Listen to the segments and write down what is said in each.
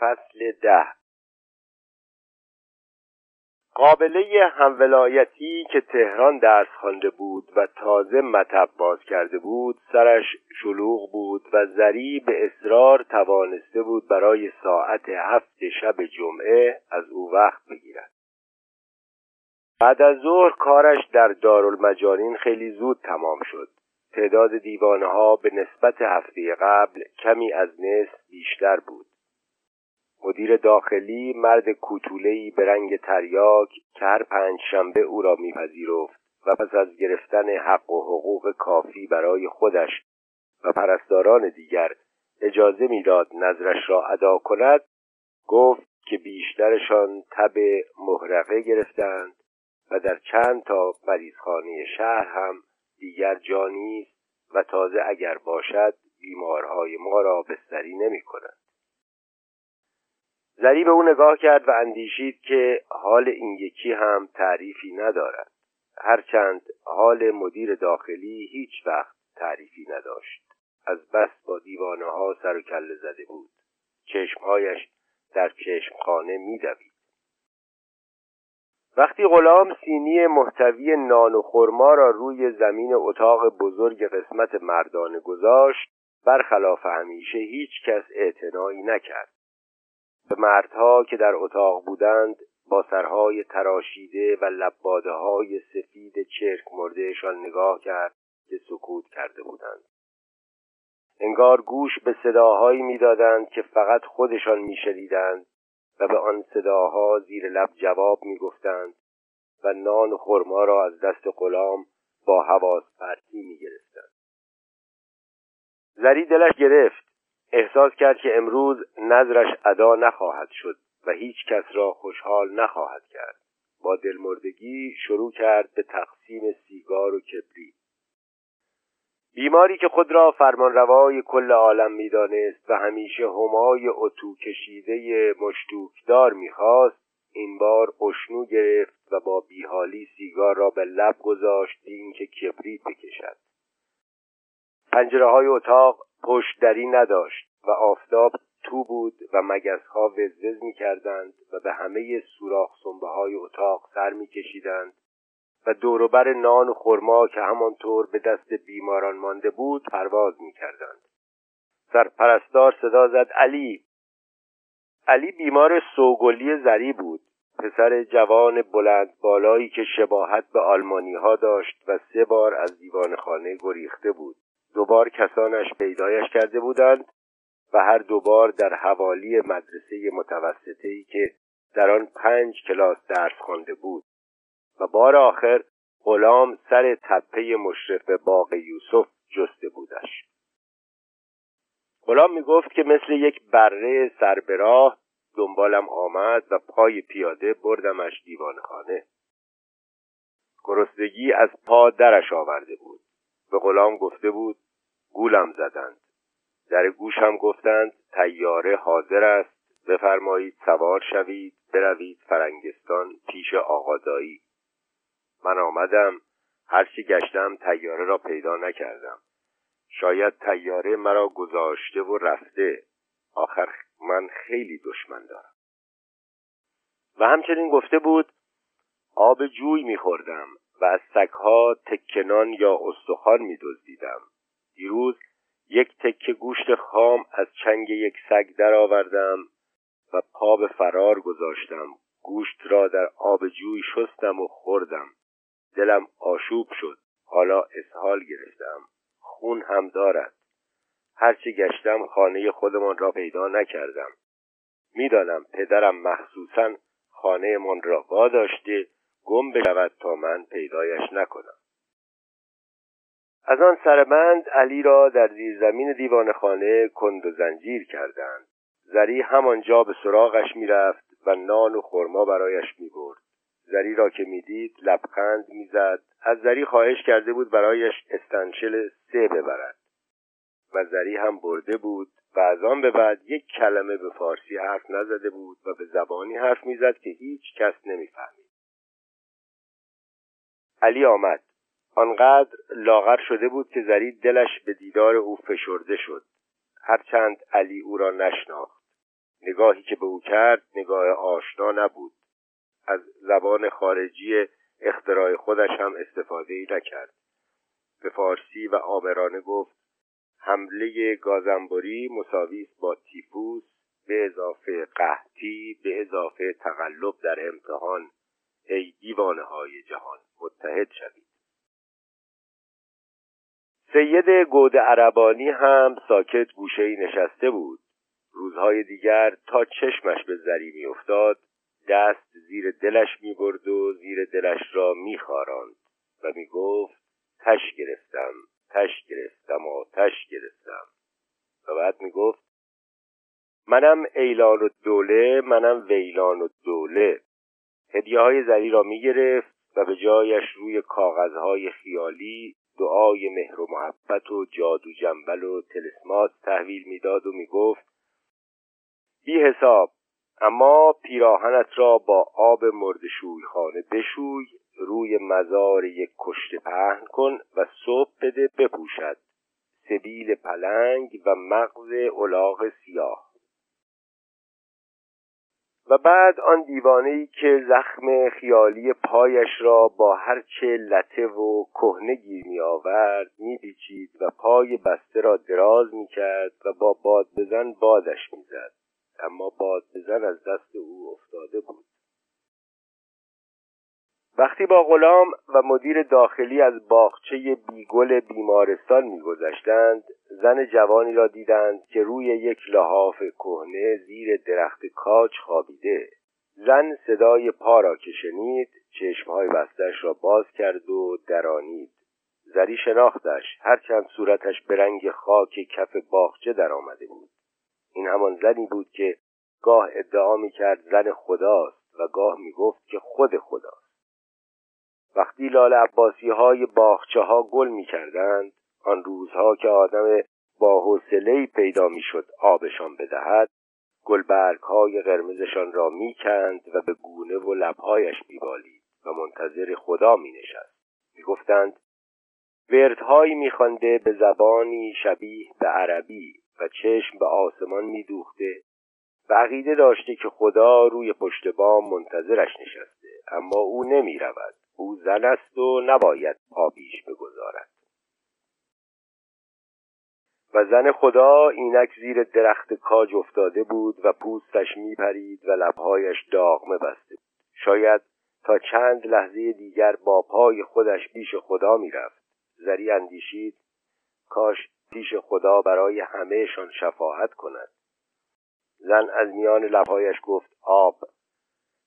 فصل ده. قابله همولایتی که تهران درس خوانده بود و تازه مطب باز کرده بود سرش شلوغ بود و زری به اصرار توانسته بود برای ساعت هفت شب جمعه از او وقت بگیرد. بعد از ظهر کارش در دارالمجانین خیلی زود تمام شد. تعداد دیوانه به نسبت هفته قبل کمی از نصف بیشتر بود. مدیر داخلی مرد کوتوله‌ای به رنگ تریاک که هر پنج شنبه او را میپذیرفت و پس از گرفتن حق و حقوق کافی برای خودش و پرستاران دیگر اجازه می‌داد نظرش را ادا کند گفت که بیشترشان تب محرقه گرفتند و در چند تا مریضخانه شهر هم دیگر جانی است و تازه اگر باشد بیمارهای ما را بستری نمی کند. زری به او نگاه کرد و اندیشید که حال این یکی هم تعریفی ندارد. هرچند حال مدیر داخلی هیچ وقت تعریفی نداشت. از بس با دیوانه ها سر و کله زده بود. چشمهایش در چشمخانه میدوید. وقتی غلام سینی محتوی نان و خرما را روی زمین اتاق بزرگ قسمت مردانه گذاشت برخلاف همیشه هیچ کس اعتنایی نکرد. به مردها که در اتاق بودند با سرهای تراشیده و لباده های سفید چرک مردهشان نگاه کرد که سکوت کرده بودند. انگار گوش به صداهایی می‌دادند که فقط خودشان میشنیدند و به آن صداها زیر لب جواب می‌گفتند و نان و خرما را از دست غلام با حواس پرتی می‌گرفتند. زری دلش گرفت. احساس کرد که امروز نظرش ادا نخواهد شد و هیچ کس را خوشحال نخواهد کرد. با دلمردگی شروع کرد به تقسیم سیگار و کبریت. بیماری که خود را فرمانروای کل عالم می‌دانست و همیشه همای اتو کشیده مشتوکدار می‌خواست این بار اشنو گرفت و با بیحالی سیگار را به لب گذاشت اینکه کبریت بکشد. پنجره های اتاق پشتدری نداشت و آفتاب تو بود و مگزها وزوز می کردند و به همه سوراخ سنبه های اتاق سر می کشیدند و دوروبر نان و خرما که همانطور به دست بیماران مانده بود پرواز می کردند. سرپرستار صدا زد علی. علی بیمار سوگلی زری بود. پسر جوان بلند بالایی که شباهت به آلمانی ها داشت و سه بار از دیوان خانه گریخته بود. دوبار کسانش پیدایش کرده بودند و هر دوبار در حوالی مدرسه متوسطه ای که در آن پنج کلاس درس خوانده بود. و بار آخر غلام سر تپه مشرف باغ یوسف جسته بودش. غلام می گفت که مثل یک بره سربراه دنبالم آمد و پای پیاده بردمش دیوان خانه گرسنگی از پا درش آورده بود. به غلام گفته بود گولم زدند. در گوشم گفتند تیاره حاضر است. بفرمایید سوار شوید بروید فرنگستان پیش آقادایی من آمدم. هرچی گشتم تیاره را پیدا نکردم. شاید تیاره مرا گذاشته و رفته. آخر من خیلی دشمن دارم. و همچنین گفته بود آب جوی میخوردم و از سگها تکنان یا استخوان میدزدیدم. دیروز یک تکه گوشت خام از چنگ یک سگ درآوردم و پا به فرار گذاشتم. گوشت را در آب جوی شستم و خوردم. دلم آشوب شد. حالا اسهال گرفتم. خون هم دارد. هرچه گشتم خانه خودمان را پیدا نکردم. می‌دانم پدرم مخصوصا خانهمان را واداشته گم بشود تا من پیدایش نکنم. از آن سربند علی را در زیرزمین دیوان خانه کند و زنجیر کردند. زری همانجا به سراغش می‌رفت و نان و خرما برایش می‌برد. زری را که می‌دید لبخند می‌زد. از زری خواهش کرده بود برایش استنشل سه ببرد. و زری هم برده بود و از آن به بعد یک کلمه به فارسی حرف نزده بود و به زبانی حرف می‌زد که هیچ کس نمی‌فهمید. علی آمد. آنقدر لاغر شده بود که زری دلش به دیدار او فشرده شد. هرچند علی او را نشناخت. نگاهی که به او کرد نگاه آشنا نبود. از زبان خارجی اختراع خودش هم استفاده ای نکرد. به فارسی و آمرانه گفت حمله گازنبوری مساوی با تیفوس به اضافه قحطی به اضافه تقلب در امتحان. ای دیوانه های جهان متحد شوید. سید گود عربانی هم ساکت گوشه نشسته بود. روزهای دیگر تا چشمش به زری میافتاد دست زیر دلش می‌برد و زیر دلش را میخاراند و می‌گفت تش گرفتم تش گرفتم و تش گرفتم. و بعد می‌گفت منم ایلان و دوله منم ویلان و دوله. هدیه های زری را می‌گرفت و به جایش روی کاغذهای خیالی دعای مهر و محبت و جادو جنبل و تلسمات تحویل می‌داد و می‌گفت بی حساب اما پیراهنت را با آب مرد خانه بشوی روی مزار یک کشته پهن کن و صبح بده بپوشد سبیل پلنگ و مغز الاغ سیاه. و بعد آن دیوانه که زخم خیالی پایش را با هر چه لطه و کهنه گیر می آورد می بیچید و پای بسته را دراز می کرد و با باد بزن بادش می زد. اما باد بزن از دست او افتاده بود وقتی با غلام و مدیر داخلی از باغچه بیگل بیمارستان میگذشتند زن جوانی را دیدند که روی یک لحاف کهنه زیر درخت کاج خوابیده. زن صدای پا را که شنید چشمهای بستش را باز کرد و درانید. زری شناختش هرچند صورتش به رنگ خاک کف باغچه در آمده بود. این همان زنی بود که گاه ادعا می کرد زن خداست و گاه می گفت که خود خداست. وقتی لال عباسی های باخچه ها گل می کردند آن روزها که آدم با حوصله پیدا می شد آبشان بدهد گلبرگ های قرمزشان را می کند و به گونه و لبهایش می بالید و منتظر خدا می نشست می گفتند وردهایی می به زبانی شبیه به عربی و چشم به آسمان می دوخته و عقیده داشته که خدا روی پشت بام منتظرش نشسته اما او نمی رود او زن است و نباید پا پیش بگذارد. و زن خدا اینک زیر درخت کاج افتاده بود و پوستش میپرید و لبهایش داغمه بسته شاید تا چند لحظه دیگر با پای خودش پیش خدا می‌رفت. زری اندیشید کاش پیش خدا برای همهشان شفاعت کند. زن از میان لبهایش گفت آب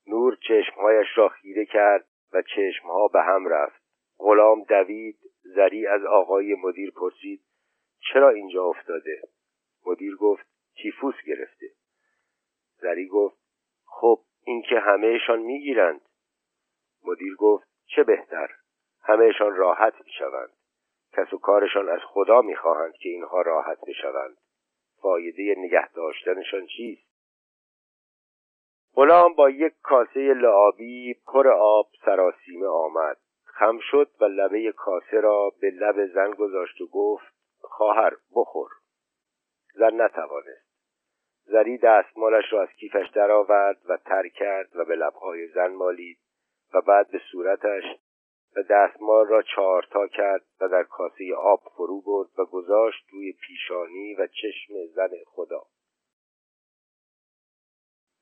نور چشمهایش را خیره کرد و چشمها به هم رفت. غلام دوید زری از آقای مدیر پرسید چرا اینجا افتاده؟ مدیر گفت تیفوس گرفته. زری گفت خب این که همهشان می‌گیرند. مدیر گفت چه بهتر همهشان راحت می‌شوند. کس و کارشان از خدا می‌خواهند که اینها راحت بشوند. فایده نگه داشتنشان چیست؟ غلام با یک کاسه لعابی پر آب سراسیمه آمد. خم شد و لبه کاسه را به لب زن گذاشت و گفت خواهر بخور. زن نتوانست. زری دستمالش را از کیفش درآورد و تر کرد و به لبهای زن مالید و بعد به صورتش و دستمال را چهارتا کرد و در کاسه آب فرو برد و گذاشت روی پیشانی و چشم زن خدا.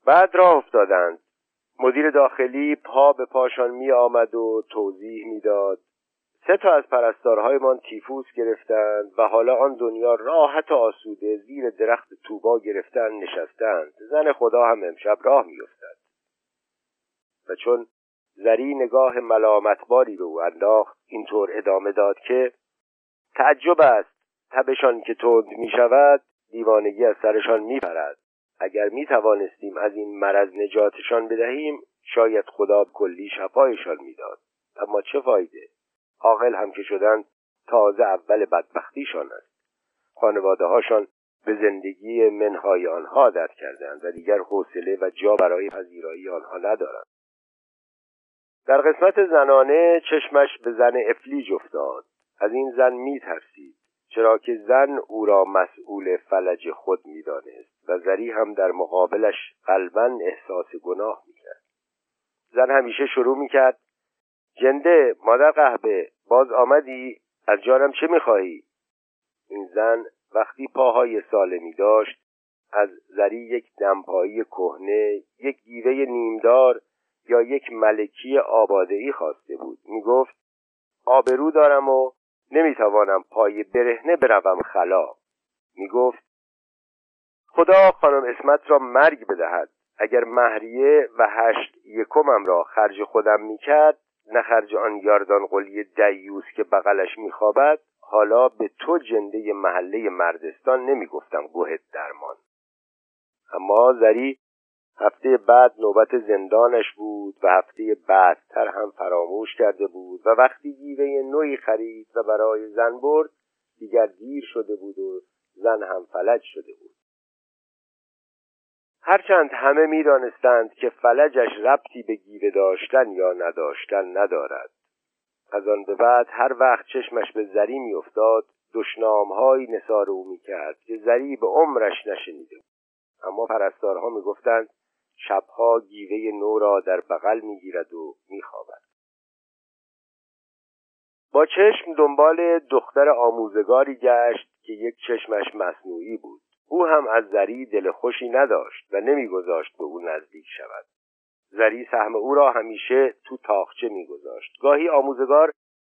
بعد راه افتادند. مدیر داخلی پا به پاشان می آمد و توضیح می‌داد سه تا از پرستارهایمان تیفوس گرفتند و حالا آن دنیا راحت و آسوده زیر درخت توبا گرفتن نشستند. زن خدا هم امشب راه میافتد و چون زری نگاه ملامتباری به او انداخت اینطور ادامه داد که تعجب است. تبشان که تند می شود دیوانگی از سرشان می پرد. اگر می توانستیم از این مرض نجاتشان بدهیم شاید خدا کلی شفایشان می‌داد. اما چه فایده؟ عاقل هم که شدند تازه اول بدبختیشان است. خانواده هاشان به زندگی منهای آنها عادت کردند و دیگر حوصله و جا برای پذیرایی آنها ندارند. در قسمت زنانه چشمش به زن افلیج افتاد. از این زن می ترسید چرا که زن او را مسئول فلج خود می دانست و زری هم در مقابلش قلبا احساس گناه می‌کرد. زن همیشه شروع می‌کرد جنده مادر قهبه باز آمدی؟ از جانم چه می‌خواهی؟ این زن وقتی پاهای سالمی داشت از زری یک دمپایی کهنه یک گیوه نیمدار یا یک ملکی آبادهی خواسته بود. می‌گفت آبرو دارم و نمی‌توانم پای برهنه بروم خلا. می‌گفت خدا خانم اسمت را مرگ بدهد. اگر مهریه و هشت یکمم را خرج خودم می‌کرد نه خرج آن یاردان قلی دیوس که بغلش میخوابد حالا به تو جنده محله مردستان نمی‌گفتم گوهت درمان. اما زری هفته بعد نوبت زندانش بود و هفته بعدتر هم فراموش کرده بود و وقتی گیوه نوعی خرید و برای زن برد دیگر دیر شده بود و زن هم فلج شده بود. هرچند همه می‌دانستند که فلجش ربطی به گیوه داشتن یا نداشتن ندارد. از آن به بعد هر وقت چشمش به زری میافتاد دشنامهایی نثار او می‌کرد که زری به عمرش نشنیده اما پرستارها می‌گفتند شبها گیوه نو را در بغل می‌گیرد و میخوابد. با چشم دنبال دختر آموزگاری گشت که یک چشمش مصنوعی بود. او هم از زری دل خوشی نداشت و نمیگذاشت به او نزدیک شود. زری سهم او را همیشه تو تاخچه میگذاشت. گاهی آموزگار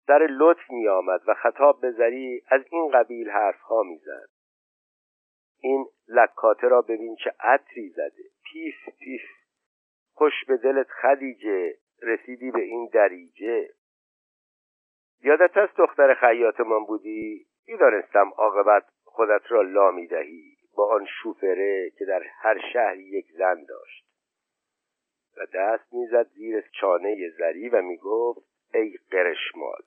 در لطف میآمد و خطاب به زری از این قبیل حرفها می‌زد. این لکاته را ببین چه عطری زده. پیف پیف خوش به دلت خدیجه. رسیدی به این دریجه. یادت است دختر خیاطمان بودی؟ می‌دانستم عاقبت خودت را لا می‌دهی با آن شوفره که در هر شهری یک زن داشت. و دست می‌زد زیر چانه زری و می‌گفت ای قرشمال.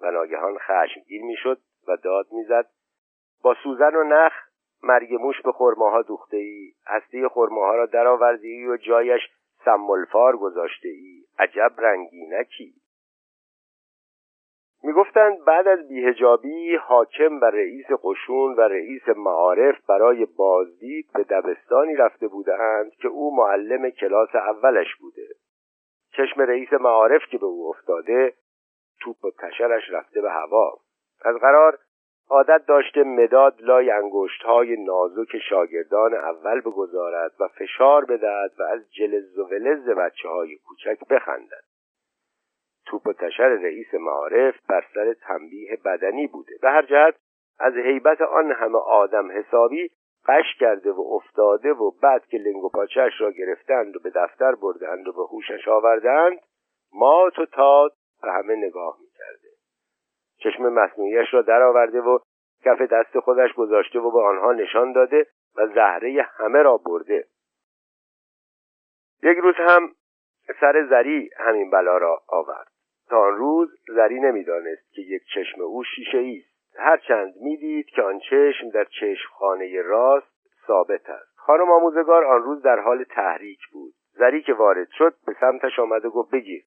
و ناگهان خشمگین می‌شد و داد می‌زد با سوزن و نخ مرگ موش به خرماها دوخته ای هسته خرماها را درآورده ای و جایش سمالفار گذاشته ای عجب رنگینکی. می‌گفتند بعد از بیهجابی حاکم و رئیس قشون و رئیس معارف برای بازدید به دبستانی رفته بودند که او معلم کلاس اولش بوده. چشم رئیس معارف که به او افتاده توپ و تشرش رفته به هوا. از قرار عادت داشته مداد لای انگشت های نازک شاگردان اول بگذارد و فشار بدهد و از جلز و ولز بچه های کوچک بخندد. توپ و تشر رئیس معارف بر سر تنبیه بدنی بوده. به هر جهت از حیبت آن همه آدم حسابی قش کرده و افتاده و بعد که لنگ و پاچهش را گرفتند و به دفتر بردند و به هوشش آوردند مات و تاد به همه نگاه می‌کرده. چشم مصنوعیش را درآورده و کف دست خودش گذاشته و به آنها نشان داده و زهره همه را برده. یک روز هم سر زری همین بلا را آورد. تا آن روز زری نمی‌دانست که یک چشم او شیشه است. هرچند می‌دید که آن چشم در چشم خانه راست ثابت است. خانم آموزگار آن روز در حال تحریک بود. زری که وارد شد به سمتش آمد و گفت بگیر.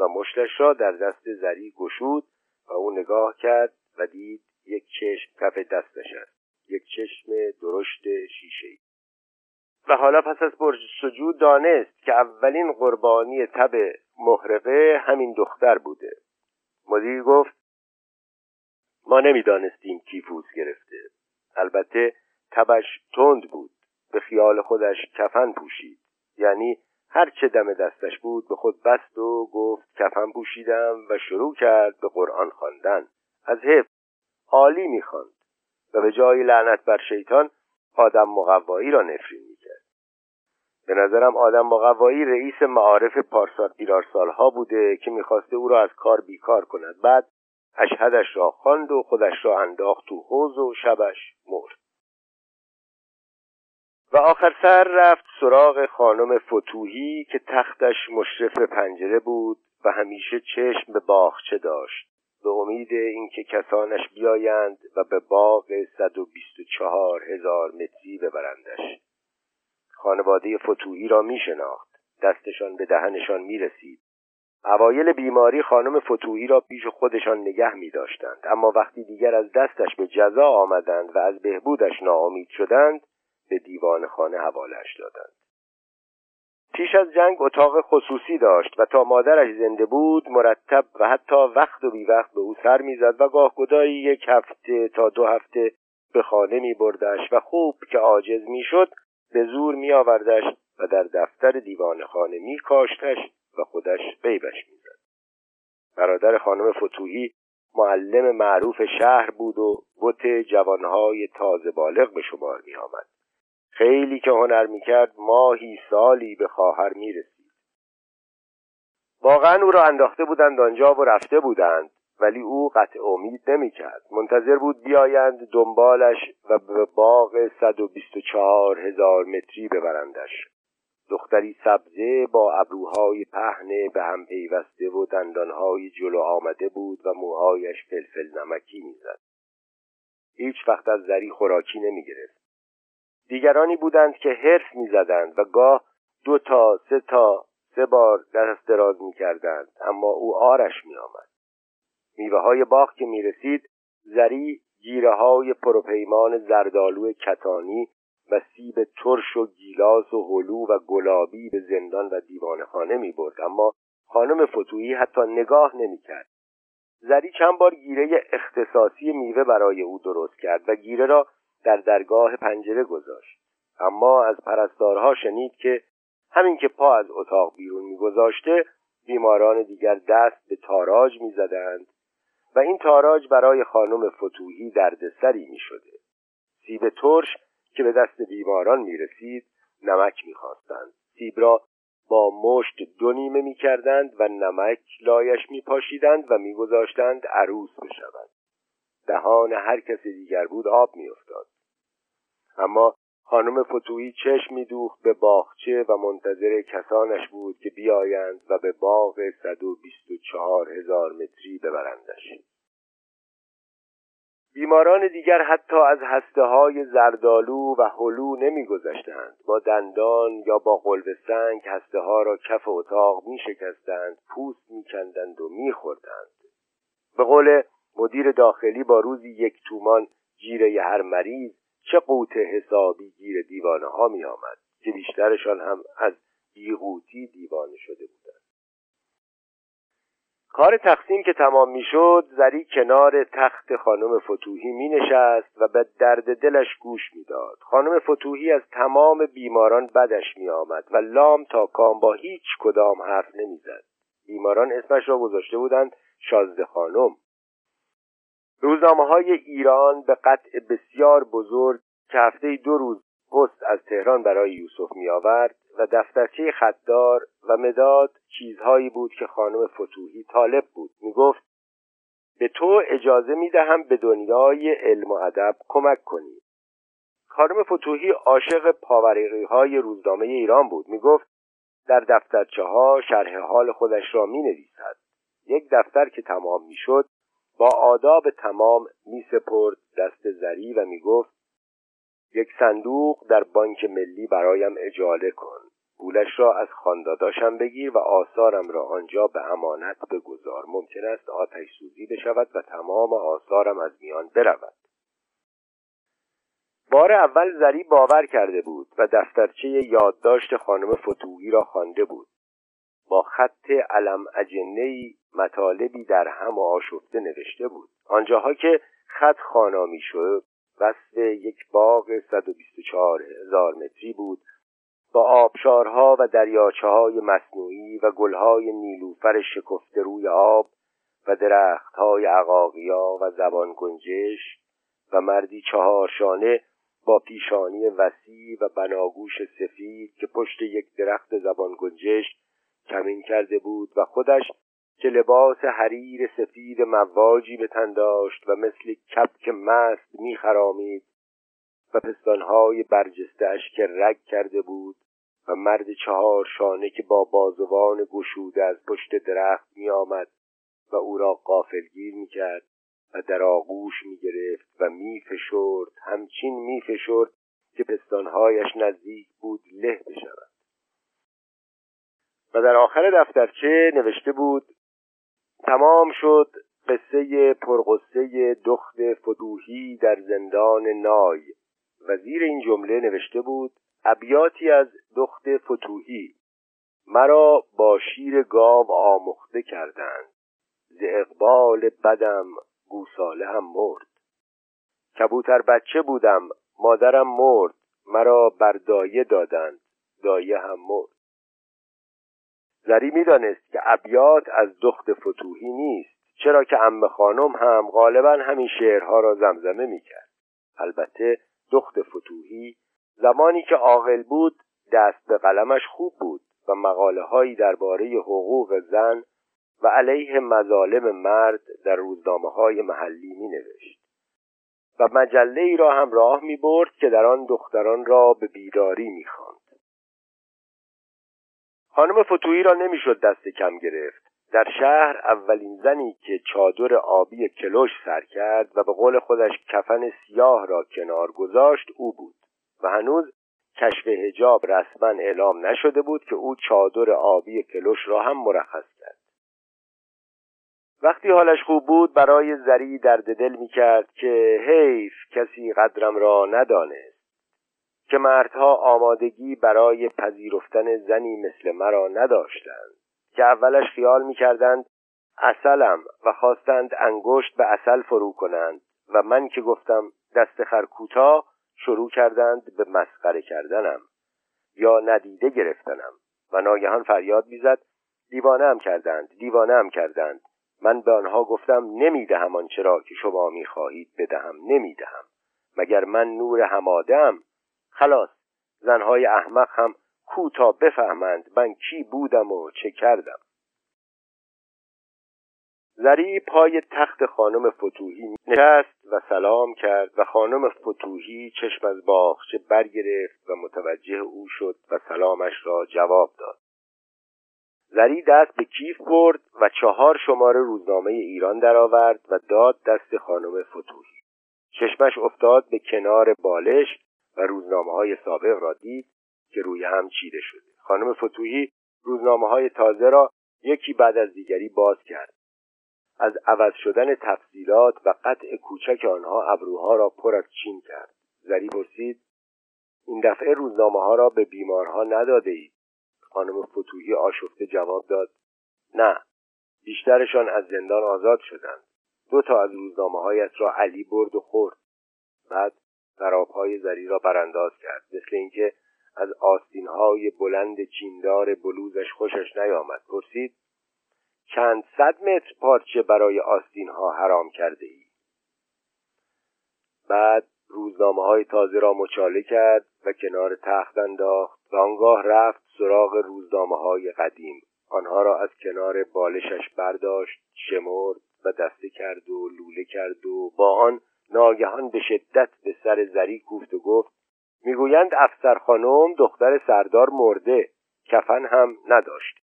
و مشتش را در دست زری گشود و او نگاه کرد و دید یک چشم کف دستش است. یک چشم درشت شیشه و حالا پس از برج سجود دانست که اولین قربانی تب محرقه همین دختر بوده. مدیر گفت ما نمی‌دانستیم کیفوس گرفته. البته تبش تند بود به خیال خودش کفن پوشید. یعنی هر چه دم دستش بود به خود بست و گفت کفن پوشیدم و شروع کرد به قرآن خواندن. از حفظ عالی می‌خواند و به جای لعنت بر شیطان آدم مقوایی را نفرین به نظرم آدم مقوایی رئیس معارف پارسال پیرارسال ها بوده که می‌خواسته او را از کار بیکار کند. بعد اشهدش را خواند و خودش را انداخت تو حوز و شبش مرد. و آخر سر رفت سراغ خانم فتوهی که تختش مشرف پنجره بود و همیشه چشم به باغچه داشت. به امید اینکه کسانش بیایند و به باغ 124 هزار متری ببرندش. خانواده فتوهی را می شناخت دستشان به دهنشان می رسید اوایل بیماری خانم فتوحی را پیش خودشان نگه می داشتند اما وقتی دیگر از دستش به جزا آمدند و از بهبودش ناامید شدند به دیوان خانه حوالش دادند. پیش از جنگ اتاق خصوصی داشت و تا مادرش زنده بود مرتب و حتی وقت و بی وقت به او سر می‌زد و گاه گدایی یک هفته تا دو هفته به خانه می بردش و خوب که عاجز می شد به زور می آوردش و در دفتر دیوان خانه می کاشتش و خودش بیبش می زد. برادر خانم فتوحی معلم معروف شهر بود و بت جوانهای تازه بالغ به شمار می آمد. خیلی که هنر می‌کرد ماهی سالی به خواهر می‌رسید واقعا او را انداخته بودند آنجا و رفته بودند ولی او قطع امید نمی‌کرد. منتظر بود بیایند دنبالش و به باغ 124 هزار متری ببرندش. دختری سبزه با ابروهای پهنه به هم پیوسته و دندانهای جلو آمده بود و موهایش فلفل نمکی می‌زد. هیچ وقت از زری خوراکی نمی‌گرفت. دیگرانی بودند که حرف می‌زدند و گاه دو تا سه تا سه بار دست دراز می‌کردند اما او آرش میآمد. میوه های باغ که می‌رسید زری گیره های پروپیمان زردالو کتانی و سیب ترش و گیلاس و هلو و گلابی به زندان و دیوان خانه می برد اما خانم فتویی حتی نگاه نمی کرد. زری چند بار گیره اختصاصی میوه برای او درست کرد و گیره را در درگاه پنجره گذاشت اما از پرستارها شنید که همین که پا از اتاق بیرون میگذاشته بیماران دیگر دست به تاراج می‌زدند و این تاراج برای خانم فتوحی دردسری می‌شده. سیب ترش که به دست بیماران می‌رسید نمک می‌خواستند. سیب را با مشت دو نیمه می‌کردند و نمک لایش میپاشیدند و میگذاشتند عروس بشود. دهان هر کس دیگر بود آب میافتاد. اما خانم فتویی چشم میدوخت به باغچه و منتظر کسانش بود که بیایند و به باغ 124 هزار متری ببرندش بیماران دیگر حتی از هسته های زردالو و هلو نمیگذشتند با دندان یا با قلب سنگ هسته ها را کف اتاق می شکستند پوست می کندند و می خوردند. به قول مدیر داخلی با روزی یک تومان جیره هر مریض چه قوت حسابی گیر دیوانه ها می آمد که بیشترشان هم از بیقوتی دیوانه شده بودند کار تقسیم که تمام می‌شد زری کنار تخت خانم فتوحی می نشست و به درد دلش گوش می‌داد. خانم فتوحی از تمام بیماران بدش می آمد و لام تا کام با هیچ کدام حرف نمی‌زد. بیماران اسمش را گذاشته بودند شازده خانم روزنامه های ایران به قطع بسیار بزرگ که هفته دو روز پست از تهران برای یوسف می آورد و دفترچه خطدار و مداد چیزهایی بود که خانم فتوحی طالب بود. می گفت به تو اجازه می دهم به دنیای علم و ادب کمک کنی. خانم فتوحی عاشق پاورقی های روزنامه ایران بود. می گفت در دفترچه ها شرح حال خودش را می نویسد یک دفتر که تمام می شد با آداب تمام می سپرد دست زری و می گفت یک صندوق در بانک ملی برایم اجاله کن. پولش را از خانداداشم بگیر و آثارم را آنجا به امانت بگذار. ممکن است آتش سوزی بشود و تمام آثارم از میان برود. بار اول زری باور کرده بود و دفترچه یادداشت خانم فتویی را خوانده بود. با خط علم اجنه مطالبی در هم آشفته نوشته بود. آنجاها که خط خانامی شد وصف یک باغ 124 هزار متری بود. با آبشارها و دریاچه های مصنوعی و گلهای نیلوفر شکفته روی آب و درختهای عقاقیا و زبان گنجش و مردی چهارشانه با پیشانی وسیع و بناگوش سفید که پشت یک درخت زبان گنجش کمین کرده بود و خودش که لباس حریر سفید مواجی به تن داشت و مثل کپک مست میخرامید و پستانهای برجستهاش که رگ کرده بود و مرد چهار شانه که با بازوان گشوده از پشت درخت می آمد و او را قافلگیر می کرد و در آغوش می گرفت و می فشرد همچین می فشرد که پستانهایش نزدیک بود له بشود. و در آخر دفترچه نوشته بود تمام شد قصه پرقصه دخت فتوحی در زندان نای. و زیر این جمله نوشته بود ابیاتی از دخت فتوحی مرا با شیر گاو آمخته کردند. ز اقبال بدم گوساله هم مرد. کبوتر بچه بودم مادرم مرد مرا بر دایه دادند دایه هم مرد. زری می‌دانست که ابیات از دخت فتوحی نیست چرا که ام خانم هم غالبا همین شعرها را زمزمه می‌کرد البته دخت فتوحی زمانی که عاقل بود دست به قلمش خوب بود و مقاله هایی درباره حقوق زن و علیه مظالم مرد در روزنامه های محلی می نوشت و مجله ای را هم راه می برد که در آن دختران را به بیداری می خواند. خانم فتویی را نمی‌شد دست کم گرفت. در شهر اولین زنی که چادر آبی کلوش سر کرد و به قول خودش کفن سیاه را کنار گذاشت او بود. و هنوز کشف هجاب رسما اعلام نشده بود که او چادر آبی کلوش را هم مرخص کرد. وقتی حالش خوب بود برای زری درد دل می کرد که حیف کسی قدرم را ندانست. که مردها آمادگی برای پذیرفتن زنی مثل مرا نداشتند. که اولش خیال می کردند اصلم و خواستند انگشت به اصل فرو کنند و من که گفتم دست خرکوتا شروع کردند به مسخره کردنم یا ندیده گرفتنم. و ناگهان فریاد می‌زد دیوانه هم کردند دیوانه هم کردند. من به آنها گفتم نمی‌دهم آنچه را که شما می‌خواهید بدهم نمی‌دهم. مگر من نور همادم خلاص زنهای احمق هم کو تا بفهمند من کی بودم و چه کردم. زری پای تخت خانم فتوهی نشست و سلام کرد و خانم فتوهی چشم از باغچه برگرفت و متوجه او شد و سلامش را جواب داد. زری دست به کیف برد و چهار شماره روزنامه ایران درآورد و داد دست خانم فتوهی چشمش افتاد به کنار بالش و روزنامه های سابق را دید که روی هم چیده شده. خانم فتوهی روزنامه های تازه را یکی بعد از دیگری باز کرد. از عوض شدن تفصیلات و قطع کوچک آنها ابروها را پر از چین کرد. زری پرسید این دفعه روزنامه ها را به بیمارها نداده اید؟ خانم فتوحی آشفته جواب داد نه بیشترشان از زندان آزاد شدند. دو تا از روزنامه هایت را علی برد و خورد. بعد های زری را برانداز کرد. مثل اینکه از آستین های بلند چیندار بلوزش خوشش نیامد. پرسید چند صد متر پارچه برای آستین ها حرام کرده ای بعد روزنامه های تازه را مچاله کرد و کنار تخت انداخت و آنگاه رفت سراغ روزنامه های قدیم. آنها را از کنار بالشش برداشت شمرد و دسته کرد و لوله کرد و با آن ناگهان به شدت به سر زری کوفت و گفت می‌گویند افسر خانم دختر سردار مرده کفن هم نداشت.